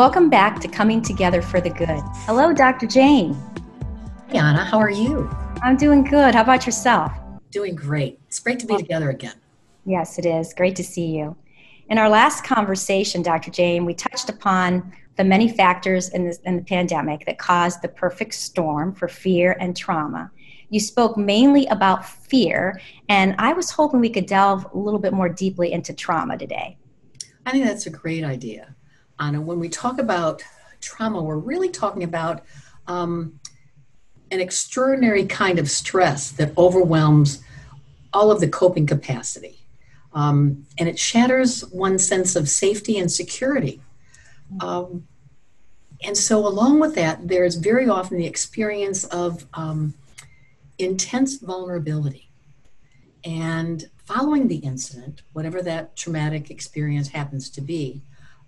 Welcome back to Coming Together for the Good. Hello, Dr. Jane. Hey, Anna, how are you? I'm doing good. How about yourself? Doing great. It's great to be together again. Yes, it is. Great to see you. In our last conversation, Dr. Jane, we touched upon the many factors in, this, in the pandemic that caused the perfect storm for fear and trauma. You spoke mainly about fear, and I was hoping we could delve a little bit more deeply into trauma today. I think that's a great idea. Anna, when we talk about trauma, we're really talking about um, an extraordinary kind of stress that overwhelms all of the coping capacity. Um, and it shatters one's sense of safety and security. Um, and so, along with that, there's very often the experience of um, intense vulnerability. And following the incident, whatever that traumatic experience happens to be,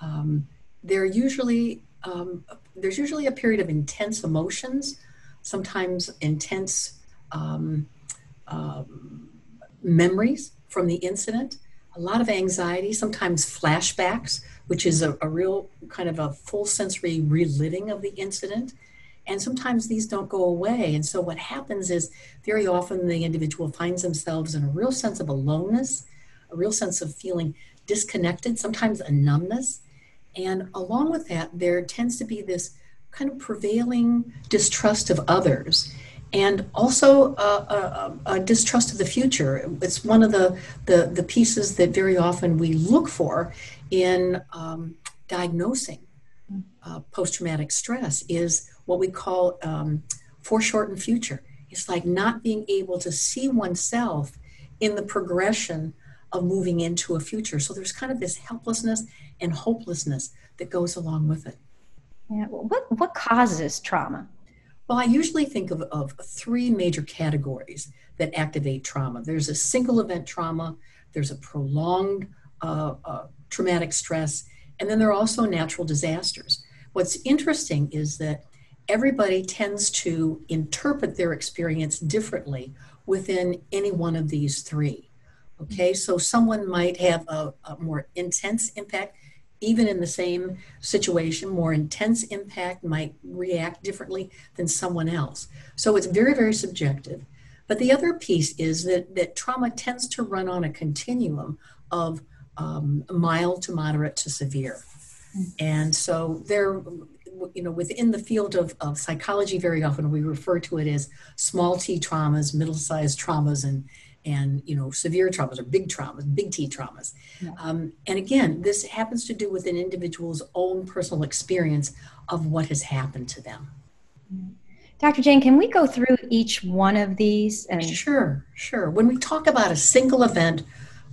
um, there usually um, there's usually a period of intense emotions, sometimes intense um, um, memories from the incident, a lot of anxiety, sometimes flashbacks, which is a, a real kind of a full sensory reliving of the incident. And sometimes these don't go away. And so what happens is very often the individual finds themselves in a real sense of aloneness, a real sense of feeling disconnected, sometimes a numbness and along with that, there tends to be this kind of prevailing distrust of others and also a, a, distrust of the future. It's one of the, the, the, pieces that very often we look for in um, diagnosing uh, post traumatic stress is what we call um, foreshortened future. It's like not being able to see oneself in the progression of moving into a future. So there's kind of this helplessness and hopelessness that goes along with it. Yeah. What, what causes trauma? Well, I usually think of, of three major categories that activate trauma there's a single event trauma, there's a prolonged uh, uh, traumatic stress, and then there are also natural disasters. What's interesting is that everybody tends to interpret their experience differently within any one of these three. Okay, so someone might have a, a more intense impact even in the same situation, more intense impact might react differently than someone else. So it's very, very subjective. But the other piece is that, that trauma tends to run on a continuum of um, mild to moderate to severe. And so there, you know, within the field of, of psychology, very often we refer to it as small t traumas, middle sized traumas, and and you know severe traumas or big traumas big t traumas yeah. um, and again this happens to do with an individual's own personal experience of what has happened to them dr jane can we go through each one of these and sure sure when we talk about a single event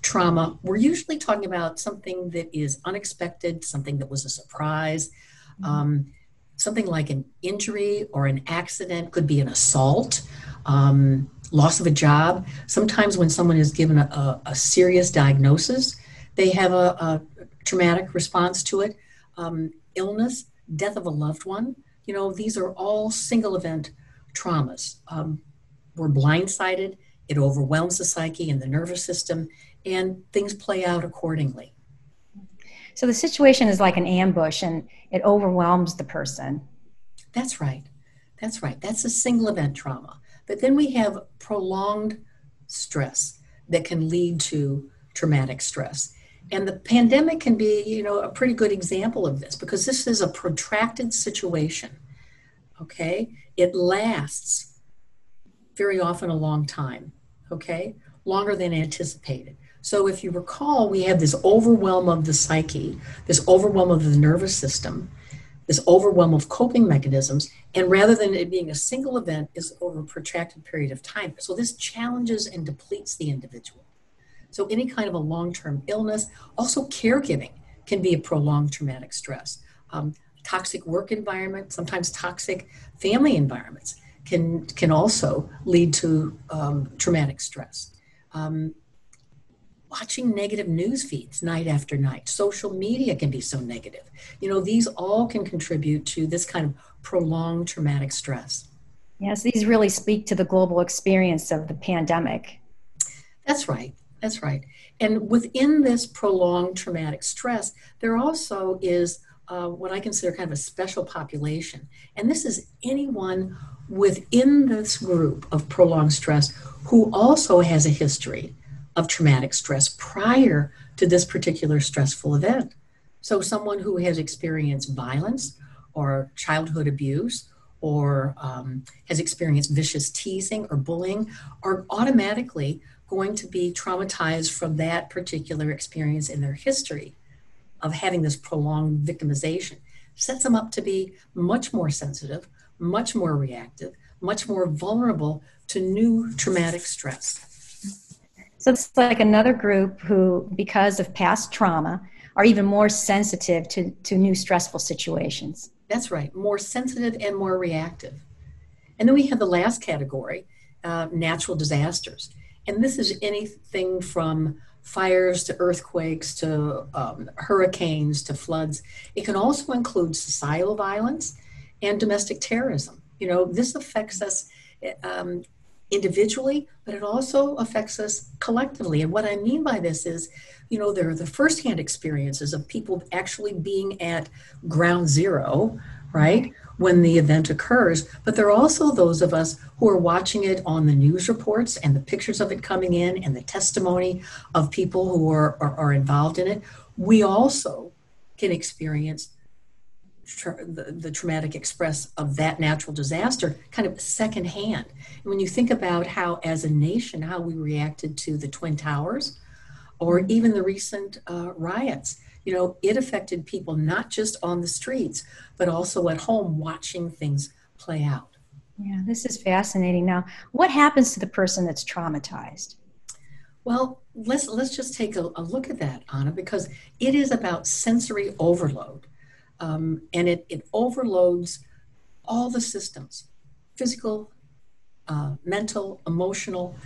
trauma we're usually talking about something that is unexpected something that was a surprise mm-hmm. um, something like an injury or an accident could be an assault um, loss of a job. Sometimes when someone is given a, a, a serious diagnosis, they have a, a traumatic response to it. Um, illness, death of a loved one. You know, these are all single event traumas. Um, we're blindsided, it overwhelms the psyche and the nervous system, and things play out accordingly. So the situation is like an ambush and it overwhelms the person. That's right. That's right. That's a single event trauma. But then we have prolonged stress that can lead to traumatic stress. And the pandemic can be, you know, a pretty good example of this because this is a protracted situation. Okay? It lasts very often a long time. Okay? Longer than anticipated. So if you recall, we have this overwhelm of the psyche, this overwhelm of the nervous system, this overwhelm of coping mechanisms, and rather than it being a single event, is over a protracted period of time. So this challenges and depletes the individual. So any kind of a long-term illness, also caregiving can be a prolonged traumatic stress. Um, toxic work environment, sometimes toxic family environments can can also lead to um, traumatic stress. Um, watching negative news feeds night after night. Social media can be so negative. You know, these all can contribute to this kind of prolonged traumatic stress. Yes, these really speak to the global experience of the pandemic. That's right. That's right. And within this prolonged traumatic stress, there also is uh, what I consider kind of a special population. And this is anyone within this group of prolonged stress who also has a history of traumatic stress prior to this particular stressful event. So, someone who has experienced violence or childhood abuse or um, has experienced vicious teasing or bullying are automatically going to be traumatized from that particular experience in their history of having this prolonged victimization. Sets them up to be much more sensitive, much more reactive, much more vulnerable to new traumatic stress. So it's like another group who, because of past trauma, are even more sensitive to, to new stressful situations. That's right, more sensitive and more reactive. And then we have the last category, uh, natural disasters. And this is anything from fires to earthquakes to um, hurricanes to floods. It can also include societal violence and domestic terrorism. You know, this affects us um, individually, but it also affects us collectively. And what I mean by this is, you know, there are the firsthand experiences of people actually being at ground zero, right, when the event occurs. But there are also those of us who are watching it on the news reports and the pictures of it coming in and the testimony of people who are, are, are involved in it. We also can experience tra- the, the traumatic express of that natural disaster kind of secondhand. And when you think about how, as a nation, how we reacted to the Twin Towers or mm-hmm. even the recent uh, riots, you know, it affected people not just on the streets, but also at home watching things play out. Yeah, this is fascinating. Now, what happens to the person that's traumatized? Well, let's let's just take a, a, look at that, Anna, because it is about sensory overload um, and it, it overloads all the systems physical, uh, mental, emotional,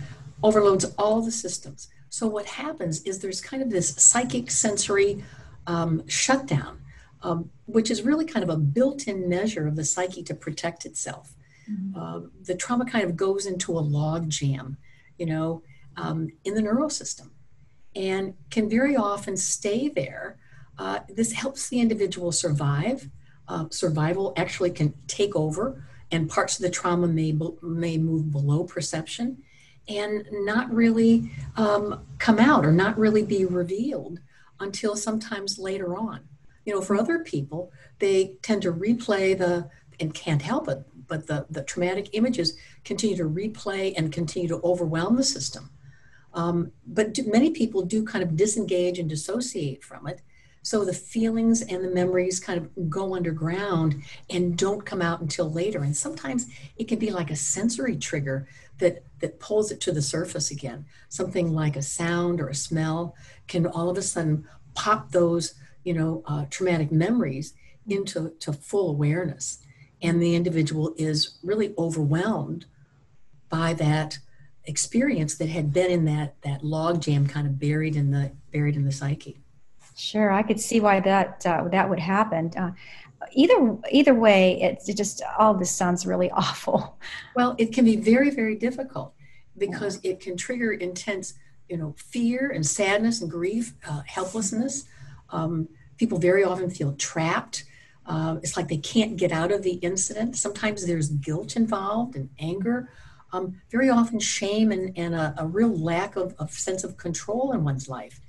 overloads all the systems. So, what happens is there's kind of this psychic sensory um, shutdown, um, which is really kind of a built in measure of the psyche to protect itself. Mm-hmm. Uh, the trauma kind of goes into a log jam, you know, um, in the neural system and can very often stay there uh, this helps the individual survive. Uh, survival actually can take over, and parts of the trauma may may move below perception, and not really um, come out or not really be revealed until sometimes later on. You know, for other people, they tend to replay the and can't help it, but the the traumatic images continue to replay and continue to overwhelm the system. Um, but do, many people do kind of disengage and dissociate from it so the feelings and the memories kind of go underground and don't come out until later. And sometimes it can be like a sensory trigger that, that pulls it to the surface again. Something like a sound or a smell can all of a sudden pop those, you know, uh, traumatic memories into to full awareness. And the individual is really overwhelmed by that experience that had been in that that log jam kind of buried in the buried in the psyche. Sure, I could see why that uh, that would happen. Uh, either either way, it's it just all this sounds really awful. Well, it can be very very difficult because yeah. it can trigger intense, you know, fear and sadness and grief, uh, helplessness. Um, people very often feel trapped. Uh, it's like they can't get out of the incident. Sometimes there's guilt involved and anger. Um, very often shame and, and a, a real lack of, of sense of control in one's life.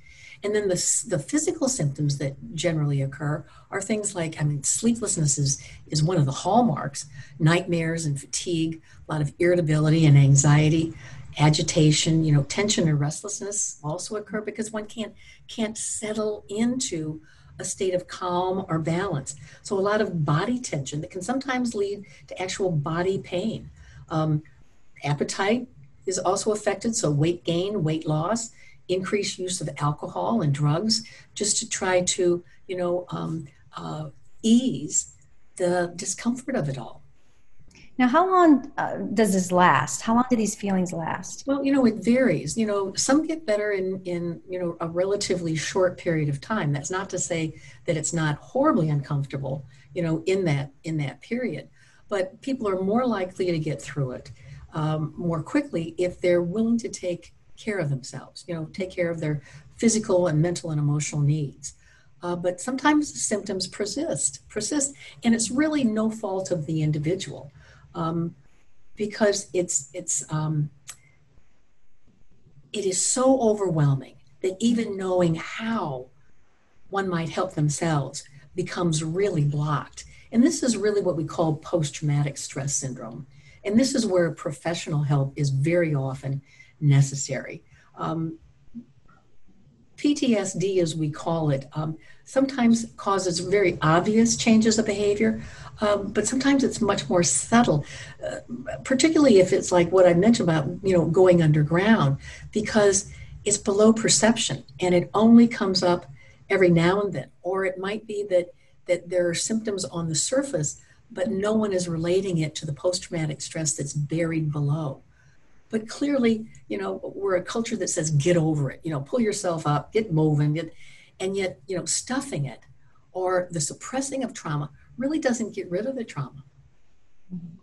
And then the, the physical symptoms that generally occur are things like, I mean, sleeplessness is, is one of the hallmarks, nightmares and fatigue, a lot of irritability and anxiety, agitation, you know, tension and restlessness also occur because one can't, can't settle into a state of calm or balance. So a lot of body tension that can sometimes lead to actual body pain. Um, appetite is also affected, so weight gain, weight loss, increased use of alcohol and drugs just to try to, you know, um, uh, ease the discomfort of it all. Now, how long uh, does this last? How long do these feelings last? Well, you know, it varies. You know, some get better in in you know a relatively short period of time. That's not to say that it's not horribly uncomfortable. You know, in that in that period, but people are more likely to get through it um, more quickly if they're willing to take care of themselves, you know, take care of their physical and mental and emotional needs. uh, but sometimes the symptoms persist, persist, and it's really no fault of the individual, um, because it's it's um, it is so overwhelming that even knowing how one might help themselves becomes really blocked. And this is really what we call post traumatic stress syndrome. And this is where professional help is very often necessary. Um, PTSD, as we call it, um, sometimes causes very obvious changes of behavior, um, but sometimes it's much more subtle, uh, particularly if it's like what I mentioned about, you know, going underground, because it's below perception and it only comes up every now and then. Or it might be that, that there are symptoms on the surface, but no one is relating it to the post traumatic stress that's buried below. But clearly, you know, we're a culture that says get over it, you know, pull yourself up, get moving, get, and yet, you know, stuffing it or the suppressing of trauma really doesn't get rid of the trauma.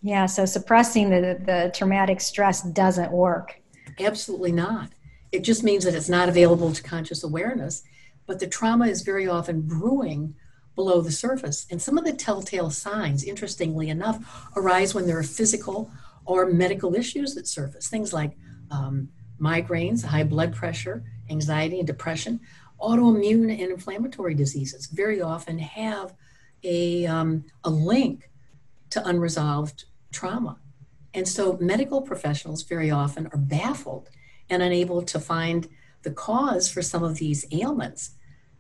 Yeah, so suppressing the, the traumatic stress doesn't work. Absolutely not. It just means that it's not available to conscious awareness, but the trauma is very often brewing below the surface. And some of the telltale signs, interestingly enough, arise when there are physical or medical issues that surface. Things like um, migraines, high blood pressure, anxiety, and depression. Autoimmune and inflammatory diseases very often have a, um, a link to unresolved trauma. And so medical professionals very often are baffled and unable to find the cause for some of these ailments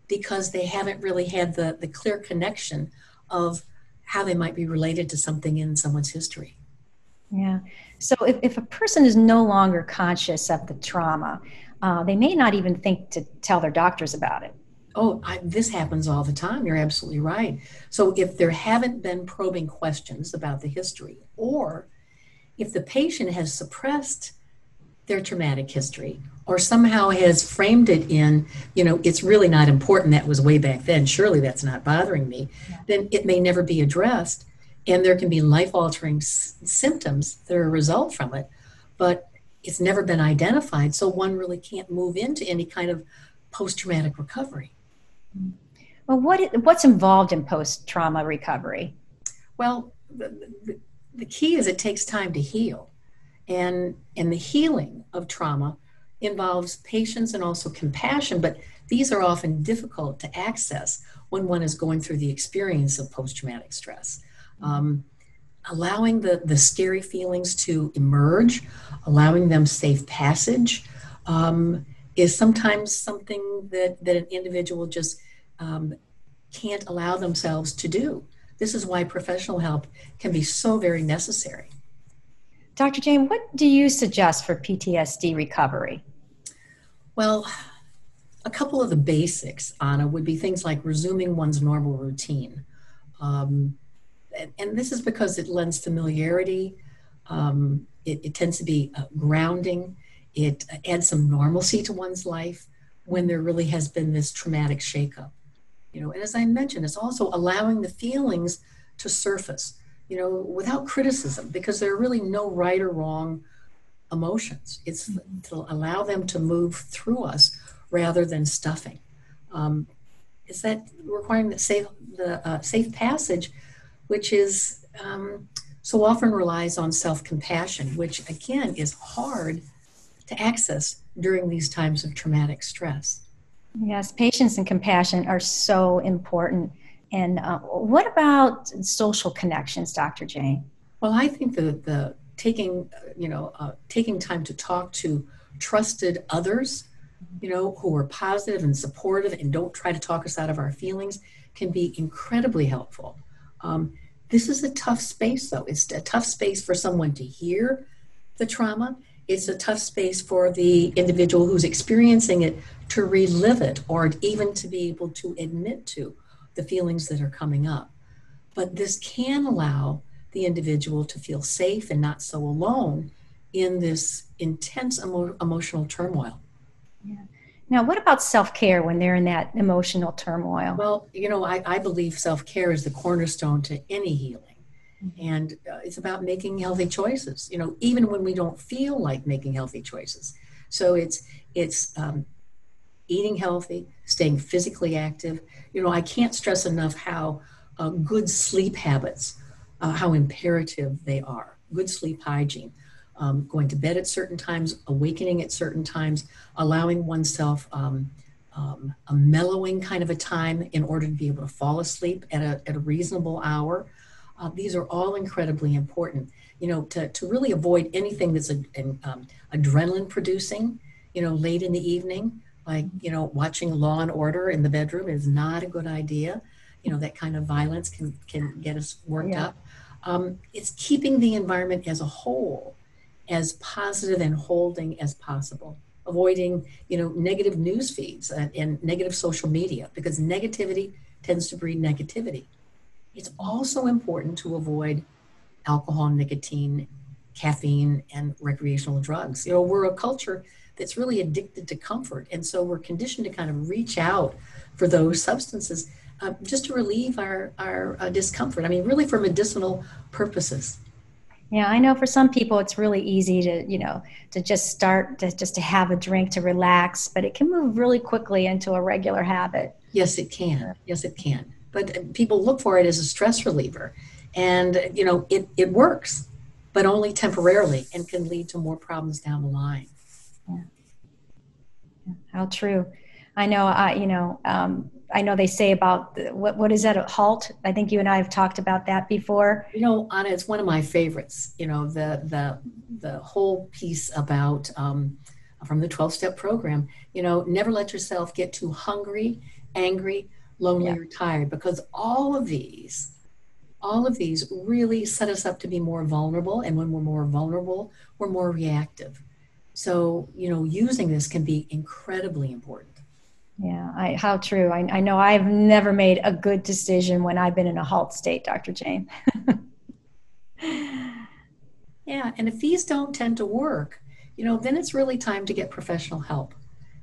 because they haven't really had the, the clear connection of how they might be related to something in someone's history. Yeah. So if, if a person is no longer conscious of the trauma, uh, they may not even think to tell their doctors about it. Oh, I, this happens all the time. You're absolutely right. So if there haven't been probing questions about the history, or if the patient has suppressed their traumatic history or somehow has framed it in, you know, it's really not important. That was way back then. Surely that's not bothering me. Yeah. Then it may never be addressed and there can be life altering s- symptoms that are a result from it, but it's never been identified, so one really can't move into any kind of post traumatic recovery. Well, what what's involved in post trauma recovery? Well, the, the, the key is it takes time to heal, and and the healing of trauma involves patience and also compassion, but these are often difficult to access when one is going through the experience of post traumatic stress um, allowing the, the scary feelings to emerge, allowing them safe passage, um, is sometimes something that, that an individual just um, can't allow themselves to do. This is why professional help can be so very necessary. Dr. Jane, what do you suggest for PTSD recovery? Well, a couple of the basics, Anna, would be things like resuming one's normal routine. Um, and, and this is because it lends familiarity. Um, it, it, tends to be uh, grounding. It adds some normalcy to one's life when there really has been this traumatic shakeup. You know, and as I mentioned, it's also allowing the feelings to surface. You know, without criticism, because there are really no right or wrong emotions. It's mm-hmm. to allow them to move through us rather than stuffing. Um, is that requiring the safe, the uh, safe passage which is um, so often relies on self compassion, which again is hard to access during these times of traumatic stress. Yes, patience and compassion are so important. And uh, what about social connections, Dr. Jane? Well, I think the the taking you know uh, taking time to talk to trusted others, you know, who are positive and supportive and don't try to talk us out of our feelings, can be incredibly helpful. Um, this is a tough space, though. It's a tough space for someone to hear the trauma. It's a tough space for the individual who's experiencing it to relive it or even to be able to admit to the feelings that are coming up. But this can allow the individual to feel safe and not so alone in this intense emo- emotional turmoil. Yeah. Now, what about self care when they're in that emotional turmoil? Well, you know, I, I believe self care is the cornerstone to any healing. Mm-hmm. And uh, it's about making healthy choices, you know, even when we don't feel like making healthy choices. So it's, it's um, eating healthy, staying physically active. You know, I can't stress enough how uh, good sleep habits, uh, how imperative they are. Good sleep hygiene, um, going to bed at certain times, awakening at certain times, allowing oneself um, um, a mellowing kind of a time in order to be able to fall asleep at a, at a reasonable hour. Uh, these are all incredibly important. You know, to, to really avoid anything that's a, an, um, adrenaline producing, you know, late in the evening, like, you know, watching Law and Order in the bedroom is not a good idea. You know, that kind of violence can, can get us worked yeah. up. Um, it's keeping the environment as a whole as positive and holding as possible avoiding you know negative news feeds and, and, negative social media because negativity tends to breed negativity. It's also important to avoid alcohol nicotine caffeine and recreational drugs. You know we're a culture that's really addicted to comfort and so we're conditioned to kind of reach out for those substances uh, just to relieve our our uh, discomfort. I mean really for medicinal purposes yeah, I know for some people it's really easy to, you know, to just start to just to have a drink to relax, but it can move really quickly into a regular habit. Yes, it can. Yes, it can. But uh, people look for it as a stress reliever. And, you know, it, it works, but only temporarily and can lead to more problems down the line. Yeah. How true. I know, I, you know, um, I know they say about what what is that a halt? I think you and I have talked about that before. You know, Anna, it's one of my favorites. You know, the the the whole piece about um, from the twelve step program. You know, never let yourself get too hungry, angry, lonely, yeah. or tired, because all of these, all of these really set us up to be more vulnerable. And when we're more vulnerable, we're more reactive. So you know, using this can be incredibly important. Yeah, I, how true. I, I know I've never made a good decision when I've been in a halt state, Dr. Jane. yeah, and if these don't tend to work, you know, then it's really time to get professional help.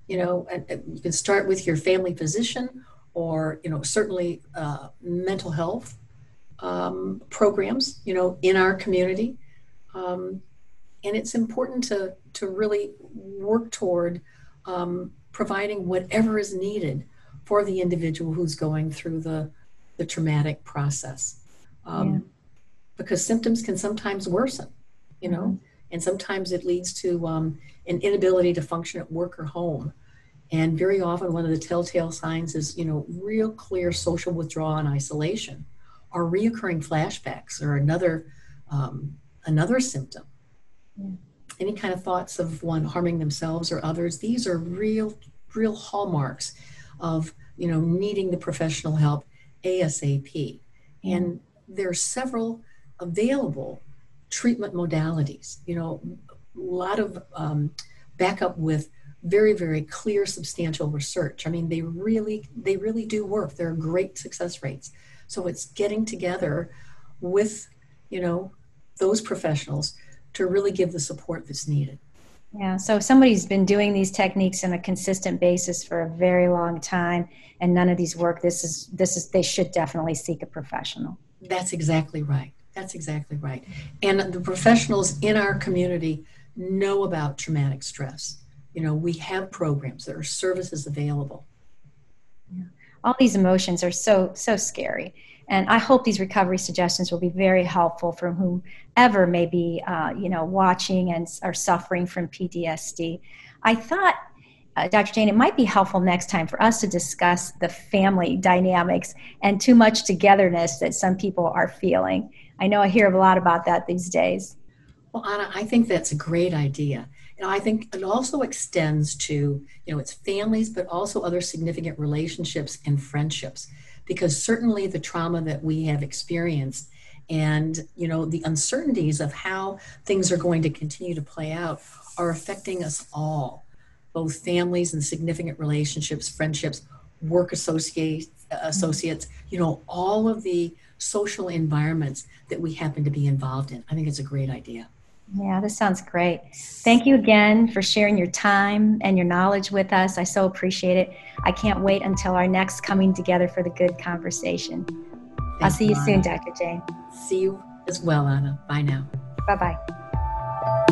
You know, you can start with your family physician or, you know, certainly uh, mental health um, programs, you know, in our community. Um, and it's important to, to really work toward um, providing whatever is needed for the individual who's going through the, the traumatic process. Um, yeah. Because symptoms can sometimes worsen, you know, mm-hmm. and sometimes it leads to um, an inability to function at work or home. And very often, one of the telltale signs is, you know, real clear social withdrawal and isolation, or reoccurring flashbacks, or another um, another symptom. Yeah any kind of thoughts of one harming themselves or others these are real real hallmarks of you know needing the professional help asap and there are several available treatment modalities you know a lot of um, backup with very very clear substantial research. I mean they really they really do work. There are great success rates. So it's getting together with you know those professionals to really give the support that's needed. Yeah, so if somebody's been doing these techniques on a consistent basis for a very long time and none of these work, this is this is they should definitely seek a professional. That's exactly right. That's exactly right. And the professionals in our community know about traumatic stress. You know, we have programs, there are services available. Yeah. All these emotions are so so scary and I hope these recovery suggestions will be very helpful for whomever may be, uh, you know, watching and are suffering from PTSD. I thought, uh, Dr. Jane, it might be helpful next time for us to discuss the family dynamics and too much togetherness that some people are feeling. I know I hear a lot about that these days. Well, Anna, I think that's a great idea. And I think it also extends to, you know, it's families, but also other significant relationships and friendships. Because certainly the trauma that we have experienced and you know the uncertainties of how things are going to continue to play out are affecting us all. Both families and significant relationships friendships work associate, associates you know all of the social environments that we happen to be involved in. I think it's a great idea yeah, this sounds great. Thank you again for sharing your time and your knowledge with us. I so appreciate it. I can't wait until our next coming together for the good conversation. I'll see you, you soon, Dr. Jane. See you as well, Anna. Bye now. Bye bye.